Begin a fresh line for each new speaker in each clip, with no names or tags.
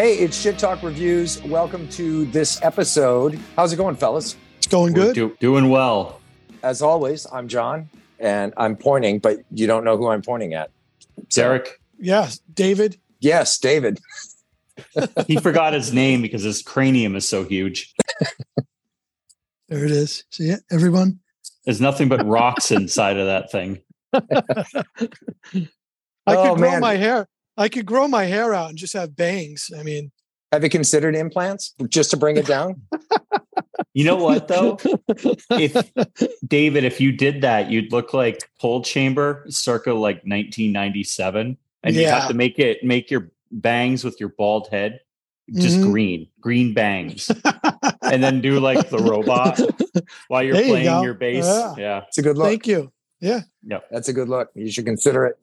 Hey, it's Shit Talk Reviews. Welcome to this episode. How's it going, fellas?
It's going good.
do- doing well.
As always, I'm John, and I'm pointing, but you don't know who I'm pointing at.
Derek,
Yes, David.
Yes, David.
he forgot his name because his cranium is so huge.
There it is. See it, everyone.
There's nothing but rocks inside of that thing.
I
Oh,
could grow
man.
my hair. I could grow my hair out and just have bangs. I mean,
Have you considered implants just to bring it down?
You know what though? If David, if you did that, you'd look like Pole Chamber circa like 1997, and you have to make it make your bangs with your bald head just
Mhm.
green, green bangs, and then do like the robot while you're
There
playing
go.
your bass.
Yeah.
yeah.
It's a good look.
Thank you. Yeah. Yeah.
That's a good look. You should consider it.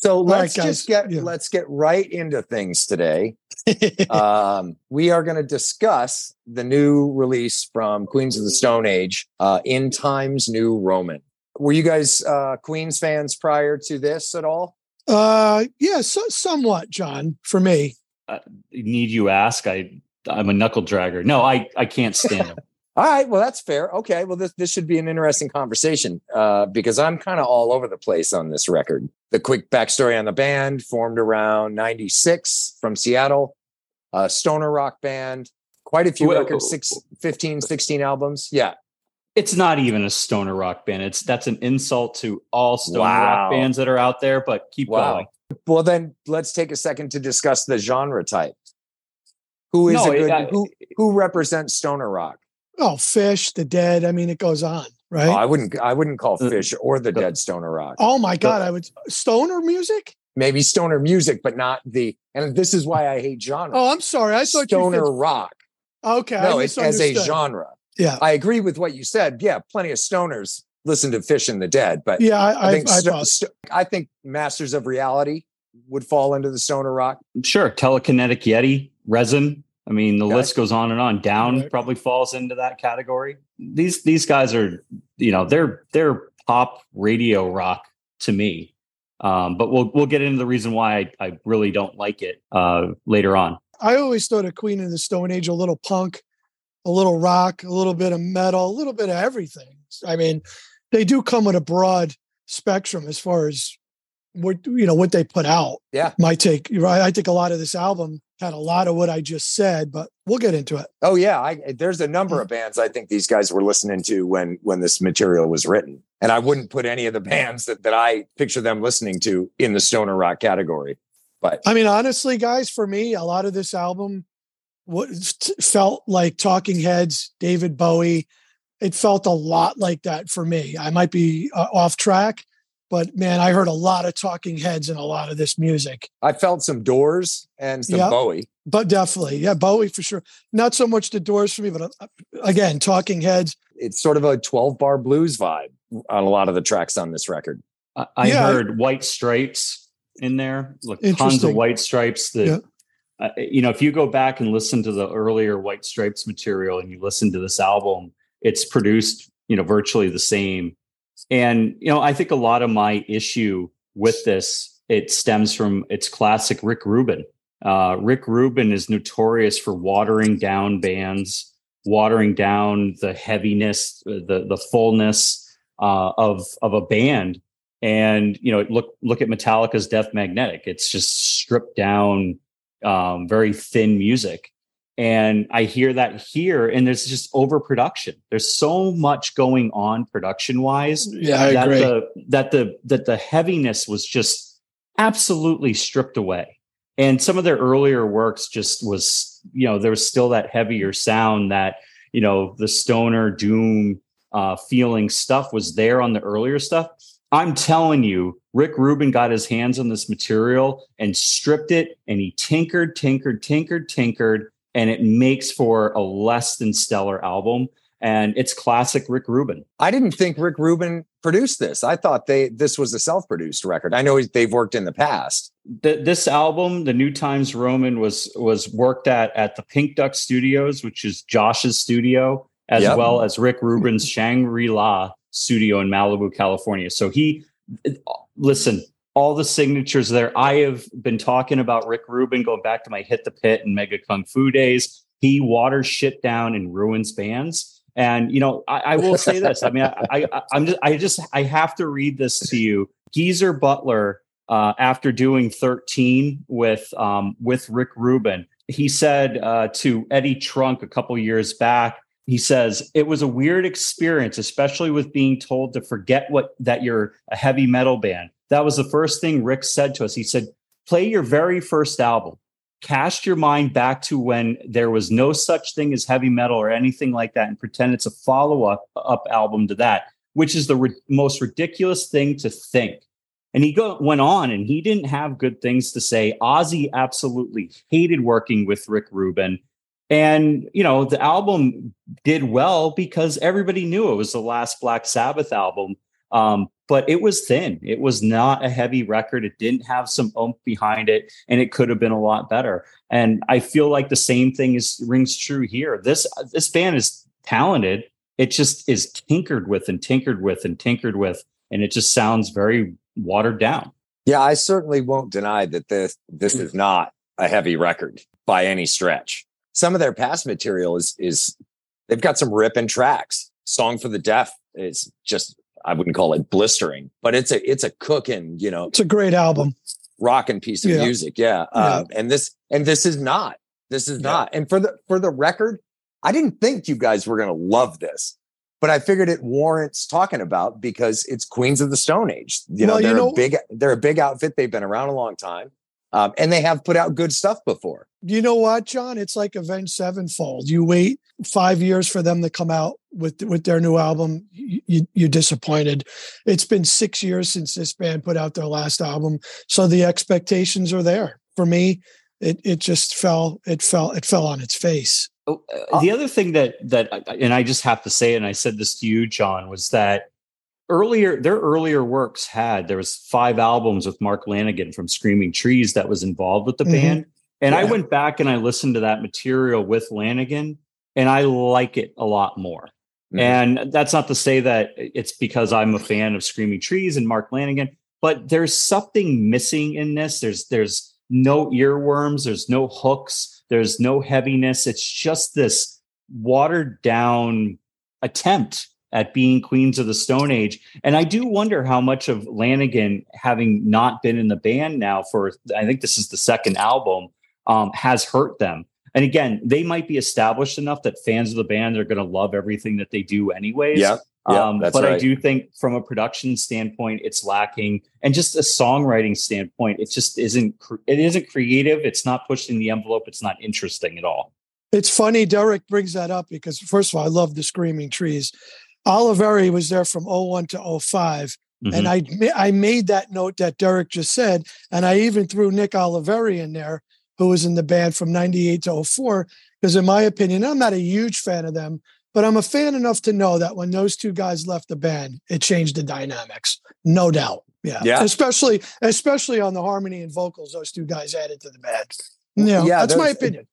So let's
guys.
just get
Yeah.
let's get right into things today. um, we are going to discuss the new release from Queens of the Stone Age, uh, In Times New Roman. Were you guys uh, Queens fans prior to this at all?
uh, yeah, so, somewhat, John. For me,
Need you ask? I I'm a knuckle dragger. No, I I can't stand him.
All right, well that's fair. Okay, well this this should be an interesting conversation uh, because I'm kind of all over the place on this record. The quick backstory on the band formed around '96 from Seattle, a stoner rock band. Quite a few
Wait,
records, six, 15, 16 albums. Yeah,
It's not even a stoner rock band. It's that's an insult to all stoner
Wow.
rock bands that are out there. But keep
Wow.
going.
Well, then let's take a second to discuss the genre type. Who is
No,
a good,
I-
who who represents stoner rock?
Oh, Phish, The Dead. I mean, it goes on, oh, right?
Oh, I wouldn't I wouldn't call Phish or the
the-
Dead stoner rock.
oh my God, I would stoner music.
Maybe stoner music, but not the. And this is why I hate genre.
Oh, I'm sorry. I thought
stoner
you.
rock.
Okay,
no,
I
it's as a genre.
Yeah,
I agree with what you said. Yeah, plenty of stoners listen to Phish and the Dead, but
yeah. I,
I
I,
think
I,
sto-
thought-
sto- I think Masters of Reality would fall into the stoner rock.
Sure, telekinetic yeti, resin. I mean, the list goes on and on. Down
Right.
probably falls into that category. These these guys are, you know, they're they're pop radio rock to me. Um, but we'll we'll get into the reason why I, I really don't like it uh, later on.
I always thought of Queen of the Stone Age a little punk, a little rock, a little bit of metal, a little bit of everything. I mean, they do come with a broad spectrum as far as what you know what they put out.
Yeah.
My take, right? I think a lot of this album had a lot of what I just said, but we'll get into it.
Oh yeah, I, there's a number of bands I think these guys were listening to when when this material was written, and I wouldn't put any of the bands that that I picture them listening to in the stoner rock category. But
I mean, honestly, guys, for me, a lot of this album what felt like Talking Heads, David Bowie. It felt a lot like that for me. I might be uh, off track, but man, I heard a lot of Talking Heads and a lot of this music.
I felt some Doors and some
Yeah.
Bowie.
But definitely, yeah, Bowie for sure. Not so much the Doors for me, but uh, again, Talking Heads.
It's sort of a 12 bar blues vibe on a lot of the tracks on this record.
I, I
Yeah,
heard White Stripes in there, like tons of White Stripes. That
Yeah.
uh, you know, if you go back and listen to the earlier White Stripes material and you listen to this album, it's produced, you know, virtually the same. And you know, I think a lot of my issue with this it stems from its classic Rick Rubin. Uh, Rick Rubin is notorious for watering down bands, watering down the heaviness, the the fullness uh, of of a band. And you know, look look at Metallica's Death Magnetic. It's just stripped down, um, very thin music. And I hear that here, and there's just overproduction. There's so much going on production wise
Yeah,
that the that the that the heaviness was just absolutely stripped away. And some of their earlier works just was you know there was still that heavier sound that you know the stoner doom uh feeling stuff was there on the earlier stuff. I'm telling you rick rubin got his hands on this material and stripped it and he tinkered tinkered tinkered tinkered and it makes for a less than stellar album and it's classic rick rubin
I didn't think Rick Rubin produced this. I thought they this was a self-produced record. I know they've worked in the past.
the, this album, the New Times Roman, was was worked at at the Pink Duck Studios, which is Josh's studio, as
Yep.
well as Rick Rubin's Shangri La studio in Malibu, California. So he, listen, all the signatures there. I have been talking about Rick Rubin going back to my Hit the Pit and Mega Kung Fu days. He waters shit down and ruins bands. And you know, I, I will say this. I mean, I, I, I'm just, I just, I have to read this to you. Geezer Butler, uh, after doing 13 with um, with Rick Rubin, he said uh, to Eddie Trunk a couple years back, he says it was a weird experience, especially with being told to forget what that you're a heavy metal band. That was the first thing Rick said to us. He said, "Play your very first album." cast your mind back to when there was no such thing as heavy metal or anything like that and pretend it's a follow-up up album to that which is the re- most ridiculous thing to think and he go, went on and he didn't have good things to say ozzy absolutely hated working with rick rubin and you know the album did well because everybody knew it was the last black sabbath album um, but it was thin. It was not a heavy record. It didn't have some oomph behind it, and it could have been a lot better. And I feel like the same thing is rings true here. This this band is talented. It just is tinkered with and tinkered with and tinkered with, and it just sounds very watered down.
Yeah, I certainly won't deny that this this mm. is not a heavy record by any stretch. Some of their past material is is they've got some ripping tracks. Song for the Deaf is just I wouldn't call it blistering, but it's a it's a cooking, you know.
It's a great album.
Rocking piece of yeah. music. Yeah. yeah. Uh, and this and this is not. This is yeah. not. And for the for the record, I didn't think you guys were gonna love this, but I figured it warrants talking about because it's Queens of the Stone Age. You know, well, they're you know, a big they're a big outfit. They've been around a long time. Um, and they have put out good stuff before.
You know what, John? It's like Avenged Sevenfold. You wait five years for them to come out with with their new album. You, you're disappointed. It's been six years since this band put out their last album, so the expectations are there. For me, it it just fell. It fell. It fell on its face.
Oh, uh, the other thing that that, and I just have to say, and I said this to you, John, was that earlier their earlier works had there was five albums with mark lanegan from screaming trees that was involved with the mm-hmm. band and yeah. i went back and i listened to that material with lanegan and i like it a lot more mm-hmm. and that's not to say that it's because i'm a fan of screaming trees and mark lanegan but there's something missing in this there's there's no earworms there's no hooks there's no heaviness it's just this watered down attempt at being queens of the stone age. And i do wonder how much of lanegan having not been in the band now for i think this is the second album um, has hurt them. And again they might be established enough that fans of the band are going to love everything that they do anyways.
Yeah, yeah um,
but right. i do think from a production standpoint it's lacking. And just a songwriting standpoint it just isn't it isn't creative. It's not pushing the envelope. It's not interesting at all.
It's funny Derek brings that up because first of all, I love the Screaming Trees. Oliveri was there from 01 to 5 mm-hmm. And I I made that note that Derek just said, and I even threw Nick Oliveri in there, who was in the band from 98 to 04, because in my opinion, I'm not a huge fan of them, but I'm a fan enough to know that when those two guys left the band, it changed the dynamics, no doubt. Yeah, yeah. Especially especially on the harmony and vocals, those two guys added to the band. Yeah, yeah that's my opinion.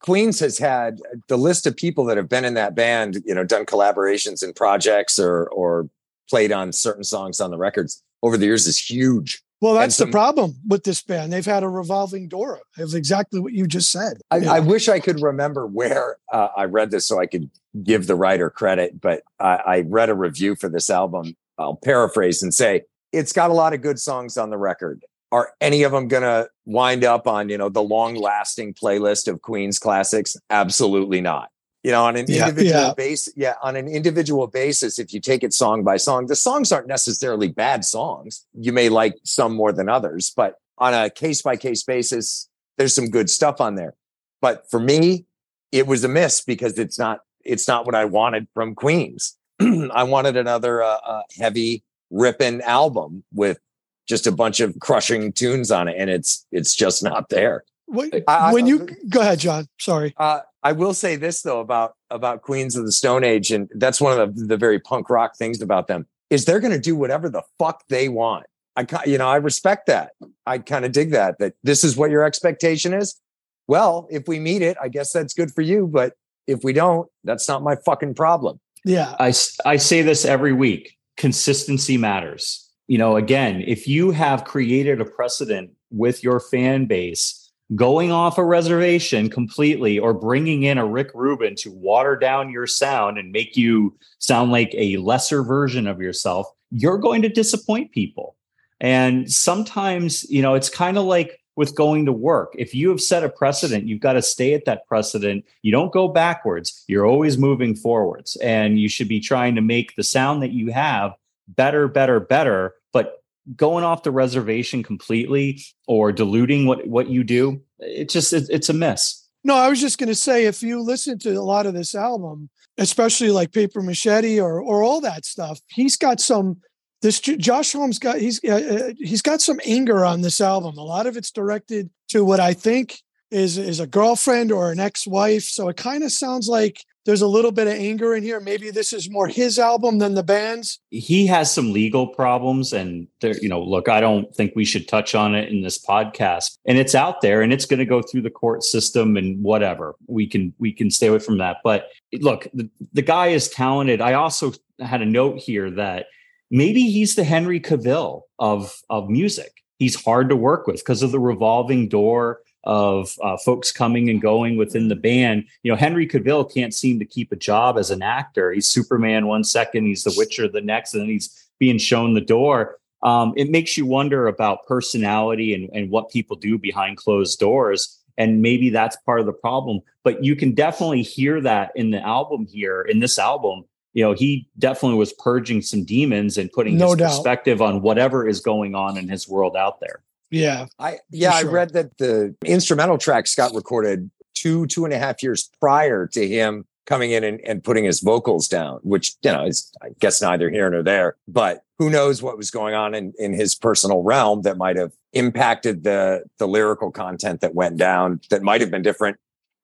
Queens has had the list of people that have been in that band, you know, done collaborations and projects or or played on certain songs on the records over the years is huge.
Well, that's some, the problem with this band. They've had a revolving door. It's exactly what you just said.
I, I wish I could remember where uh, I read this so I could give the writer credit, but I, I read a review for this album. I'll paraphrase and say it's got a lot of good songs on the record are any of them going to wind up on you know the long lasting playlist of queen's classics? Absolutely not. You know on an yeah, individual yeah. basis yeah on an individual basis if you take it song by song the songs aren't necessarily bad songs. You may like some more than others but on a case by case basis there's some good stuff on there. But for me it was a miss because it's not it's not what i wanted from queens. I wanted another uh, uh, heavy ripping album with just a bunch of crushing tunes on it, and it's it's just not there.
When, I, when you go ahead, John. Sorry.
Uh, I will say this though about about Queens of the Stone Age, and that's one of the, the very punk rock things about them is they're going to do whatever the fuck they want. I you know I respect that. I kind of dig that. That this is what your expectation is. Well, if we meet it, I guess that's good for you. But if we don't, that's not my fucking problem.
Yeah.
I I say this every week. Consistency matters you know, again, if you have created a precedent with your fan base going off a reservation completely or bringing in a Rick Rubin to water down your sound and make you sound like a lesser version of yourself, you're going to disappoint people. And sometimes, you know, it's kind of like with going to work. If you have set a precedent, you've got to stay at that precedent. You don't go backwards, you're always moving forwards. And you should be trying to make the sound that you have better, better, better. But going off the reservation completely or diluting what, what you do, it just, it, it's a mess.
No, I was just going to say if you listen to a lot of this album, especially like Paper Machete or or all that stuff, he's got some this Josh Homme got he's uh, uh, he's got some anger on this album. A lot of it's directed to what I think is is a girlfriend or an ex-wife. So it kind of sounds like there's a little bit of anger in here. Maybe this is more his album than the band's.
He has some legal problems, and there, you know, look, I don't think we should touch on it in this podcast. And it's out there, and it's going to go through the court system and whatever. We can we can stay away from that. But look, the, the guy is talented. I also had a note here that maybe he's the Henry Cavill of of music. He's hard to work with because of the revolving door of uh, folks coming and going within the band. You know, Henry Cavill can't seem to keep a job as an actor. He's Superman one second, he's The Witcher the next, and then he's being shown the door. Um, it makes you wonder about personality and, and what people do behind closed doors. And maybe that's part of the problem. But you can definitely hear that in the album here, in this album, you know, he definitely was purging some demons and putting no his doubt. perspective on whatever is going on in his world out there.
Yeah.
I yeah, sure. I read that the instrumental tracks got recorded two, two and a half years prior to him coming in and, and putting his vocals down, which, you know, is I guess neither here nor there. But who knows what was going on in, in his personal realm that might have impacted the the lyrical content that went down that might have been different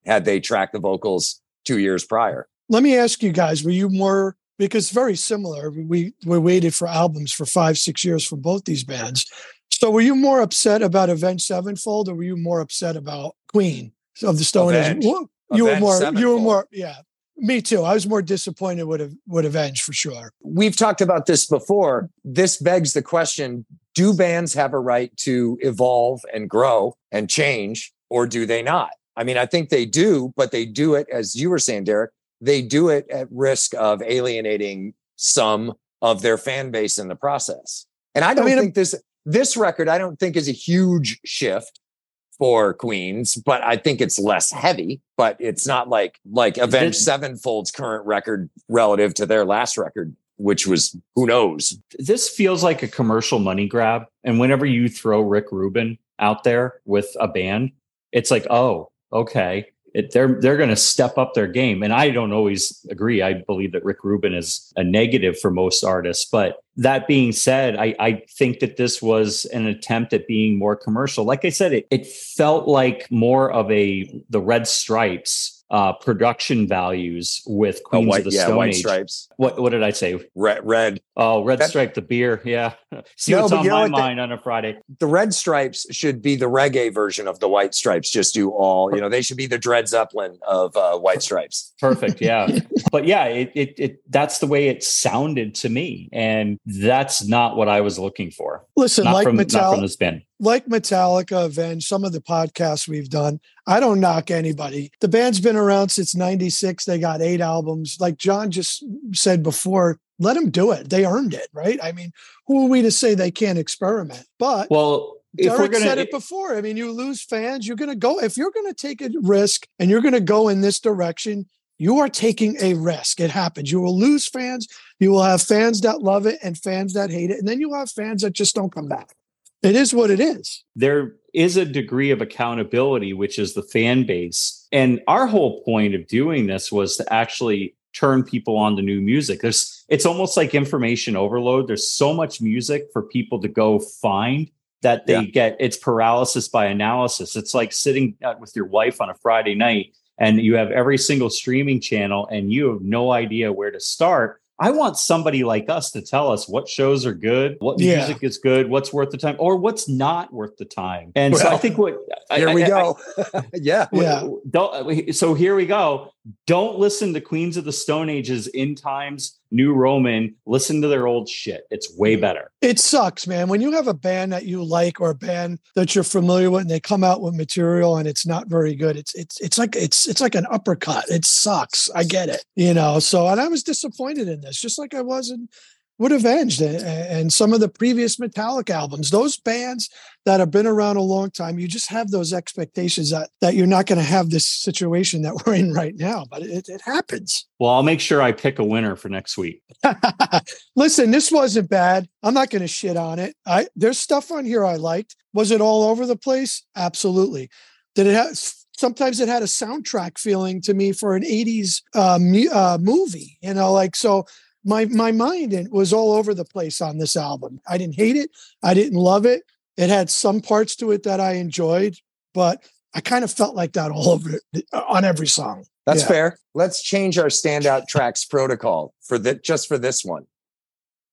had they tracked the vocals two years prior
let me ask you guys, were you more because very similar. We we waited for albums for five, six years for both these bands. So were you more upset about Avenged Sevenfold or were you more upset about Queen of the Stone Age? You were more Sevenfold. you were more yeah. Me too. I was more disappointed with with Avenged for sure.
We've talked about this before. This begs the question: Do bands have a right to evolve and grow and change, or do they not? I mean, I think they do, but they do it as you were saying, Derek they do it at risk of alienating some of their fan base in the process. And I don't I mean, think this this record I don't think is a huge shift for Queens, but I think it's less heavy, but it's not like like Avenged Sevenfold's current record relative to their last record which was who knows.
This feels like a commercial money grab and whenever you throw Rick Rubin out there with a band, it's like, "Oh, okay it, they're they're going to step up their game. And I don't always agree. I believe that Rick Rubin is a negative for most artists. But that being said, I, I think that this was an attempt at being more commercial. Like I said, it, it felt like more of a the Red Stripes uh, production values with oh, Queens
white,
of the
yeah,
Stone
white
Age.
stripes.
What what did I say?
Red, red.
Oh, red that, stripe, the beer. Yeah. See no, what's on my mind the, on a Friday.
The red stripes should be the reggae version of the white stripes. Just do all. You know, they should be the Dred Zeppelin of uh, white stripes.
Perfect. Yeah. but yeah, it, it it that's the way it sounded to me, and that's not what I was looking for.
Listen,
not
like
from,
Metallica,
not from this band
like Metallica, Avenged, some of the podcasts we've done, I don't knock anybody. The band's been around since 96. They got eight albums. Like John just said before, let them do it. They earned it, right? I mean, who are we to say they can't experiment? But
well,
if Derek gonna, said it before. I mean, you lose fans, you're going to go, if you're going to take a risk and you're going to go in this direction, you are taking a risk. It happens. You will lose fans. You will have fans that love it and fans that hate it. And then you'll have fans that just don't come back it is what it is.
There is a degree of accountability, which is the fan base. And our whole point of doing this was to actually turn people on to new music. There's it's almost like information overload. There's so much music for people to go find that they yeah. get it's paralysis by analysis. It's like sitting with your wife on a Friday night and you have every single streaming channel and you have no idea where to start I want somebody like us to tell us what shows are good, what yeah. music is good, what's worth the time, or what's not worth the time. And well, so I think what
here
I,
we I, go. I,
yeah,
yeah. so here we go. Don't listen to Queens of the Stone Age's "In Times." New Roman, listen to their old shit. It's way better.
It sucks, man. When you have a band that you like or a band that you're familiar with and they come out with material and it's not very good, it's it's it's like it's it's like an uppercut. It sucks. I get it. You know, so and I was disappointed in this, just like I was in would avenged and some of the previous metallic albums. Those bands that have been around a long time you just have those expectations that that you're not going to have this situation that we're in right now but it, it happens.
Well i'll make sure i pick a winner for next week.
Listen this wasn't bad. I'm not going to shit on it. I there's stuff on here i liked. Was it all over the place? Absolutely. Did it have sometimes it had a soundtrack feeling to me for an 80s uh, uh, movie you know like so my my mind was all over the place on this album. I didn't hate it. I didn't love it. It had some parts to it that I enjoyed, but I kind of felt like that all over it, on every song.
That's yeah. fair. Let's change our standout tracks protocol for that just for this one.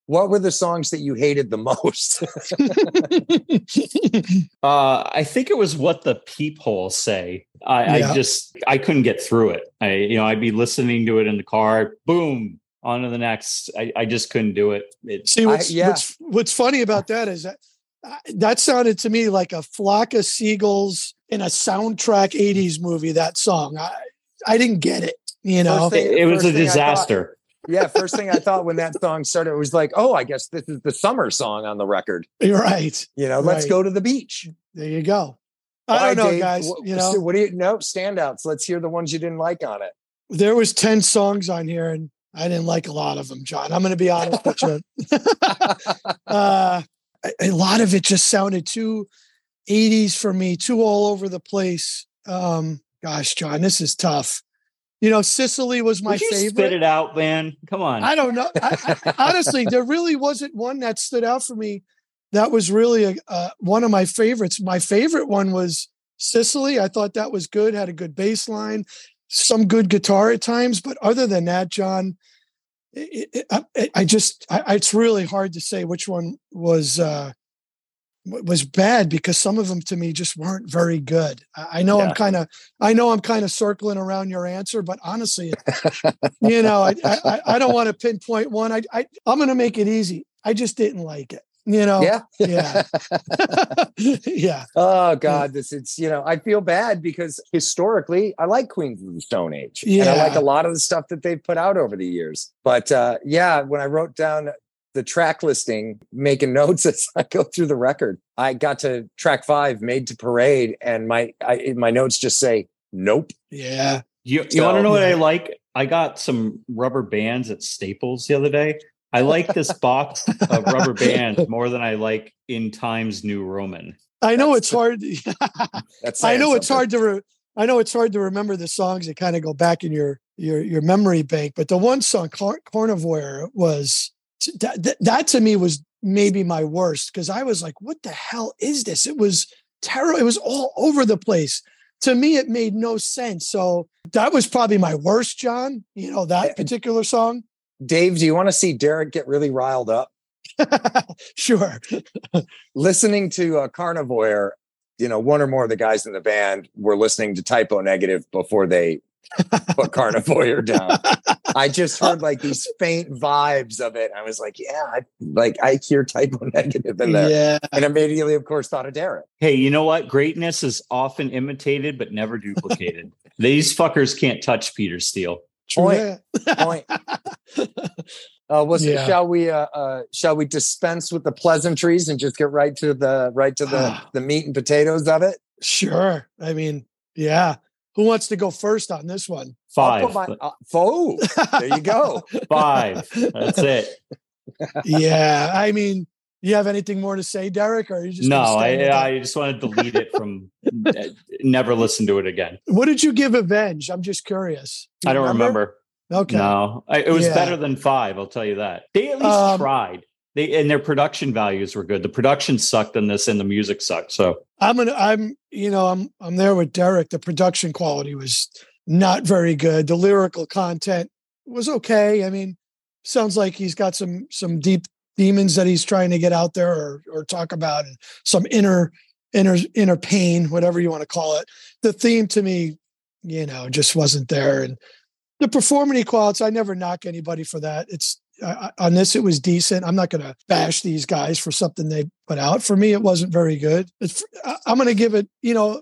What were the songs that you hated the most?
uh, I think it was what the peephole say. I, yeah. I just I couldn't get through it. I you know I'd be listening to it in the car. Boom, on to the next. I, I just couldn't do it. it
See, what's, I, yeah. what's, what's funny about that is that uh, that sounded to me like a flock of seagulls in a soundtrack 80s movie, that song. I, I didn't get it, you know?
Thing, it was a disaster.
Thought, yeah, first thing I thought when that song started, was like, oh, I guess this is the summer song on the record.
You're right.
You know, let's go to the beach.
There you go. I don't know, Dave, guys.
What,
you know,
what do you know? Standouts. Let's hear the ones you didn't like on it.
There was 10 songs on here, and I didn't like a lot of them, John. I'm going to be honest with you. uh, a lot of it just sounded too 80s for me, too all over the place. Um, gosh, John, this is tough. You know, Sicily was my
Would you
favorite.
Spit it out, man. Come on.
I don't know. I, I, honestly, there really wasn't one that stood out for me. That was really a, uh, one of my favorites. My favorite one was Sicily. I thought that was good. Had a good bass line some good guitar at times, but other than that, John, it, it, I, I, just I, it's really hard to say which one was uh, was bad because some of them to me just weren't very good. I, I know yeah. I'm kind of I know I'm kind of circling around your answer, but honestly, you know, I, I, I don't want to pinpoint one. I, I I'm going to make it easy. I just didn't like it you know?
Yeah.
Yeah. Yeah.
Oh god this it's you know i feel bad because historically i like queens of the stone age yeah and i like a lot of the stuff that they've put out over the years. But uh yeah when i wrote down the track listing making notes as i go through the record i got to track five made to parade and my I, my notes just say nope.
Yeah.
You, you so, want to know what i like? I got some rubber bands at staples the other day I like this box of rubber bands more than I like in Times New Roman.
I know that's it's hard. I know it's hard to. Re- I know it's hard to remember the songs that kind of go back in your your your memory bank. But the one song, Car- Carnivore, was that, that, that to me was maybe my worst because I was like, "What the hell is this?" It was terrible. It was all over the place. To me, it made no sense. So that was probably my worst, John. You know that particular song.
Dave, do you want to see Derek get really riled up?
sure.
listening to uh, Carnivore, you know, one or more of the guys in the band were listening to Type O Negative before they put Carnivore down. I just heard like these faint vibes of it. I was like, yeah, I, like I hear Type O Negative in there. Yeah. And immediately, of course, thought of Derek.
Hey, you know what? Greatness is often imitated, but never duplicated. These fuckers can't touch Peter Steele.
Point. Point. Uh, was yeah. shall we uh, uh, shall we dispense with the pleasantries and just get right to the right to the the meat and potatoes of it?
Sure. I mean, yeah. Who wants to go first on this one?
Five.
My, uh, oh, there you go.
Five. That's it.
yeah. I mean, you have anything more to say, Derek? Or you just
no? I I just want to delete it from. never listen to it again.
What did you give Avenge? I'm just curious.
Do I don't remember? remember.
Okay.
No, I, it was yeah. better than five. I'll tell you that. They at least um, tried. They and their production values were good. The production sucked in this, and the music sucked. So
I'm gonna. I'm you know I'm I'm there with Derek. The production quality was not very good. The lyrical content was okay. I mean, sounds like he's got some some deep demons that he's trying to get out there or or talk about, and some inner inner inner pain, whatever you want to call it. The theme to me, you know, just wasn't there, and the performing qualities, I never knock anybody for that. It's uh, on this it was decent. I'm not going to bash these guys for something they put out. For me, it wasn't very good. It's, I'm going to give it, you know,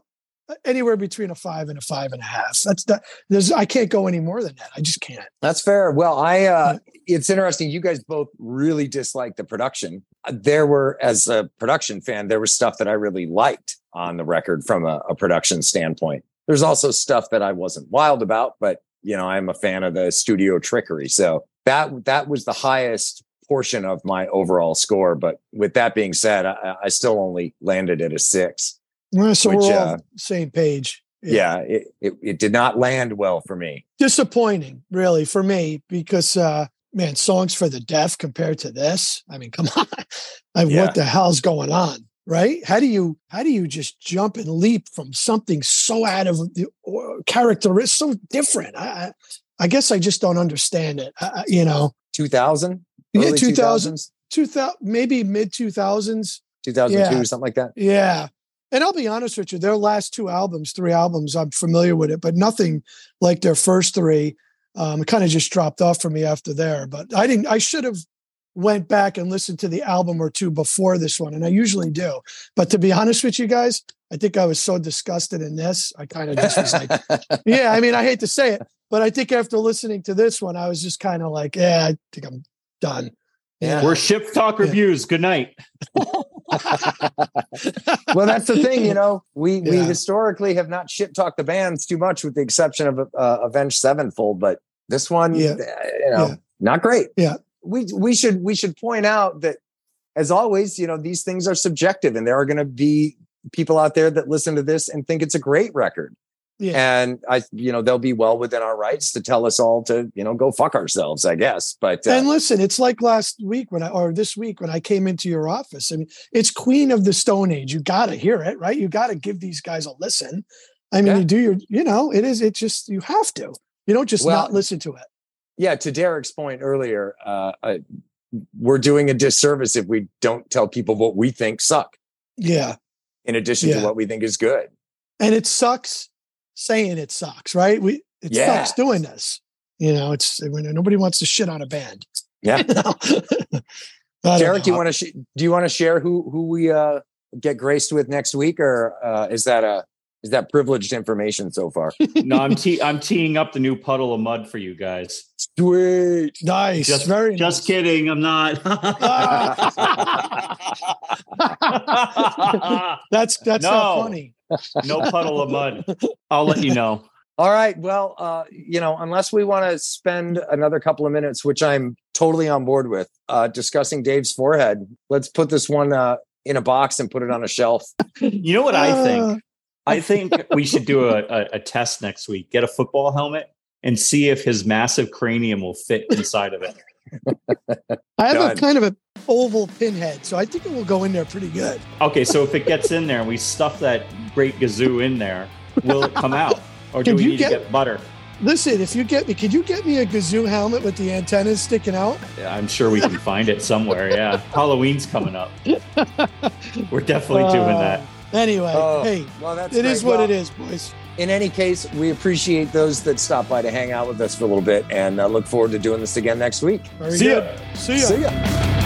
anywhere between a five and a five and a half. That's that. There's I can't go any more than that. I just can't.
That's fair. Well, I uh, it's interesting. You guys both really dislike the production. There were, as a production fan, there was stuff that I really liked on the record from a, a production standpoint. There's also stuff that I wasn't wild about, but you know, I'm a fan of the studio trickery. So that that was the highest portion of my overall score. But with that being said, I, I still only landed at a six.
Well, so which, we're all uh, same page.
Yeah, yeah it, it, it did not land well for me.
Disappointing, really, for me, because uh man, songs for the deaf compared to this. I mean, come on. I mean, yeah. what the hell's going on? Right? How do you how do you just jump and leap from something so out of the character? It's so different. I, I guess I just don't understand it. I, you know,
two thousand,
yeah, two thousand, two thousand, maybe mid two thousands,
two thousand two, something like that.
Yeah, and I'll be honest with you, their last two albums, three albums, I'm familiar with it, but nothing like their first three. Um, it kind of just dropped off for me after there. But I didn't. I should have went back and listened to the album or two before this one, and I usually do. But to be honest with you guys, I think I was so disgusted in this, I kind of just was like, yeah. I mean, I hate to say it, but I think after listening to this one, I was just kind of like, yeah, I think I'm done.
Yeah. We're ship talk reviews. Good night.
well, that's the thing, you know. We yeah. we historically have not ship talked the bands too much, with the exception of uh, Avenged Sevenfold. But this one, yeah. Uh, you know, yeah. not great.
Yeah,
we we should we should point out that, as always, you know, these things are subjective, and there are going to be people out there that listen to this and think it's a great record. Yeah. And I, you know, they'll be well within our rights to tell us all to, you know, go fuck ourselves, I guess. But
uh, and listen, it's like last week when I or this week when I came into your office. I mean, it's Queen of the Stone Age. You got to hear it, right? You got to give these guys a listen. I mean, yeah. you do your, you know, it is. It just you have to. You don't just well, not listen to it.
Yeah. To Derek's point earlier, uh, I, we're doing a disservice if we don't tell people what we think suck.
Yeah.
In addition yeah. to what we think is good.
And it sucks saying it sucks, right? We it yeah. sucks doing this. You know, it's when nobody wants to shit on a band.
Yeah. Derek, do you want to sh- do you want to share who who we uh, get graced with next week, or uh, is that a is that privileged information so far?
no, I'm te- I'm teeing up the new puddle of mudd for you guys.
Sweet,
nice,
just,
very.
Just
nice.
kidding, I'm not.
that's that's no. not funny
no puddle of mudd. I'll let you know.
All right. Well, uh, you know, unless we want to spend another couple of minutes, which I'm totally on board with, uh, discussing Dave's forehead, let's put this one uh, in a box and put it on a shelf.
You know what I think? I think we should do a, a, a test next week. Get a football helmet and see if his massive cranium will fit inside of it.
I have Done. a kind of a oval pinhead, so I think it will go in there pretty good.
Okay, so if it gets in there and we stuff that great gazoo in there, will it come out, or do we need get, to get butter?
Listen, if you get me, could you get me a gazoo helmet with the antennas sticking out?
Yeah, I'm sure we can find it somewhere. Yeah, Halloween's coming up. We're definitely uh, doing that.
Anyway, oh, hey, well, it great. is what well, it is, boys
in any case, we appreciate those that stop by to hang out with us for a little bit and uh, look forward to doing this again next week.
Very See good. ya. See ya. See ya.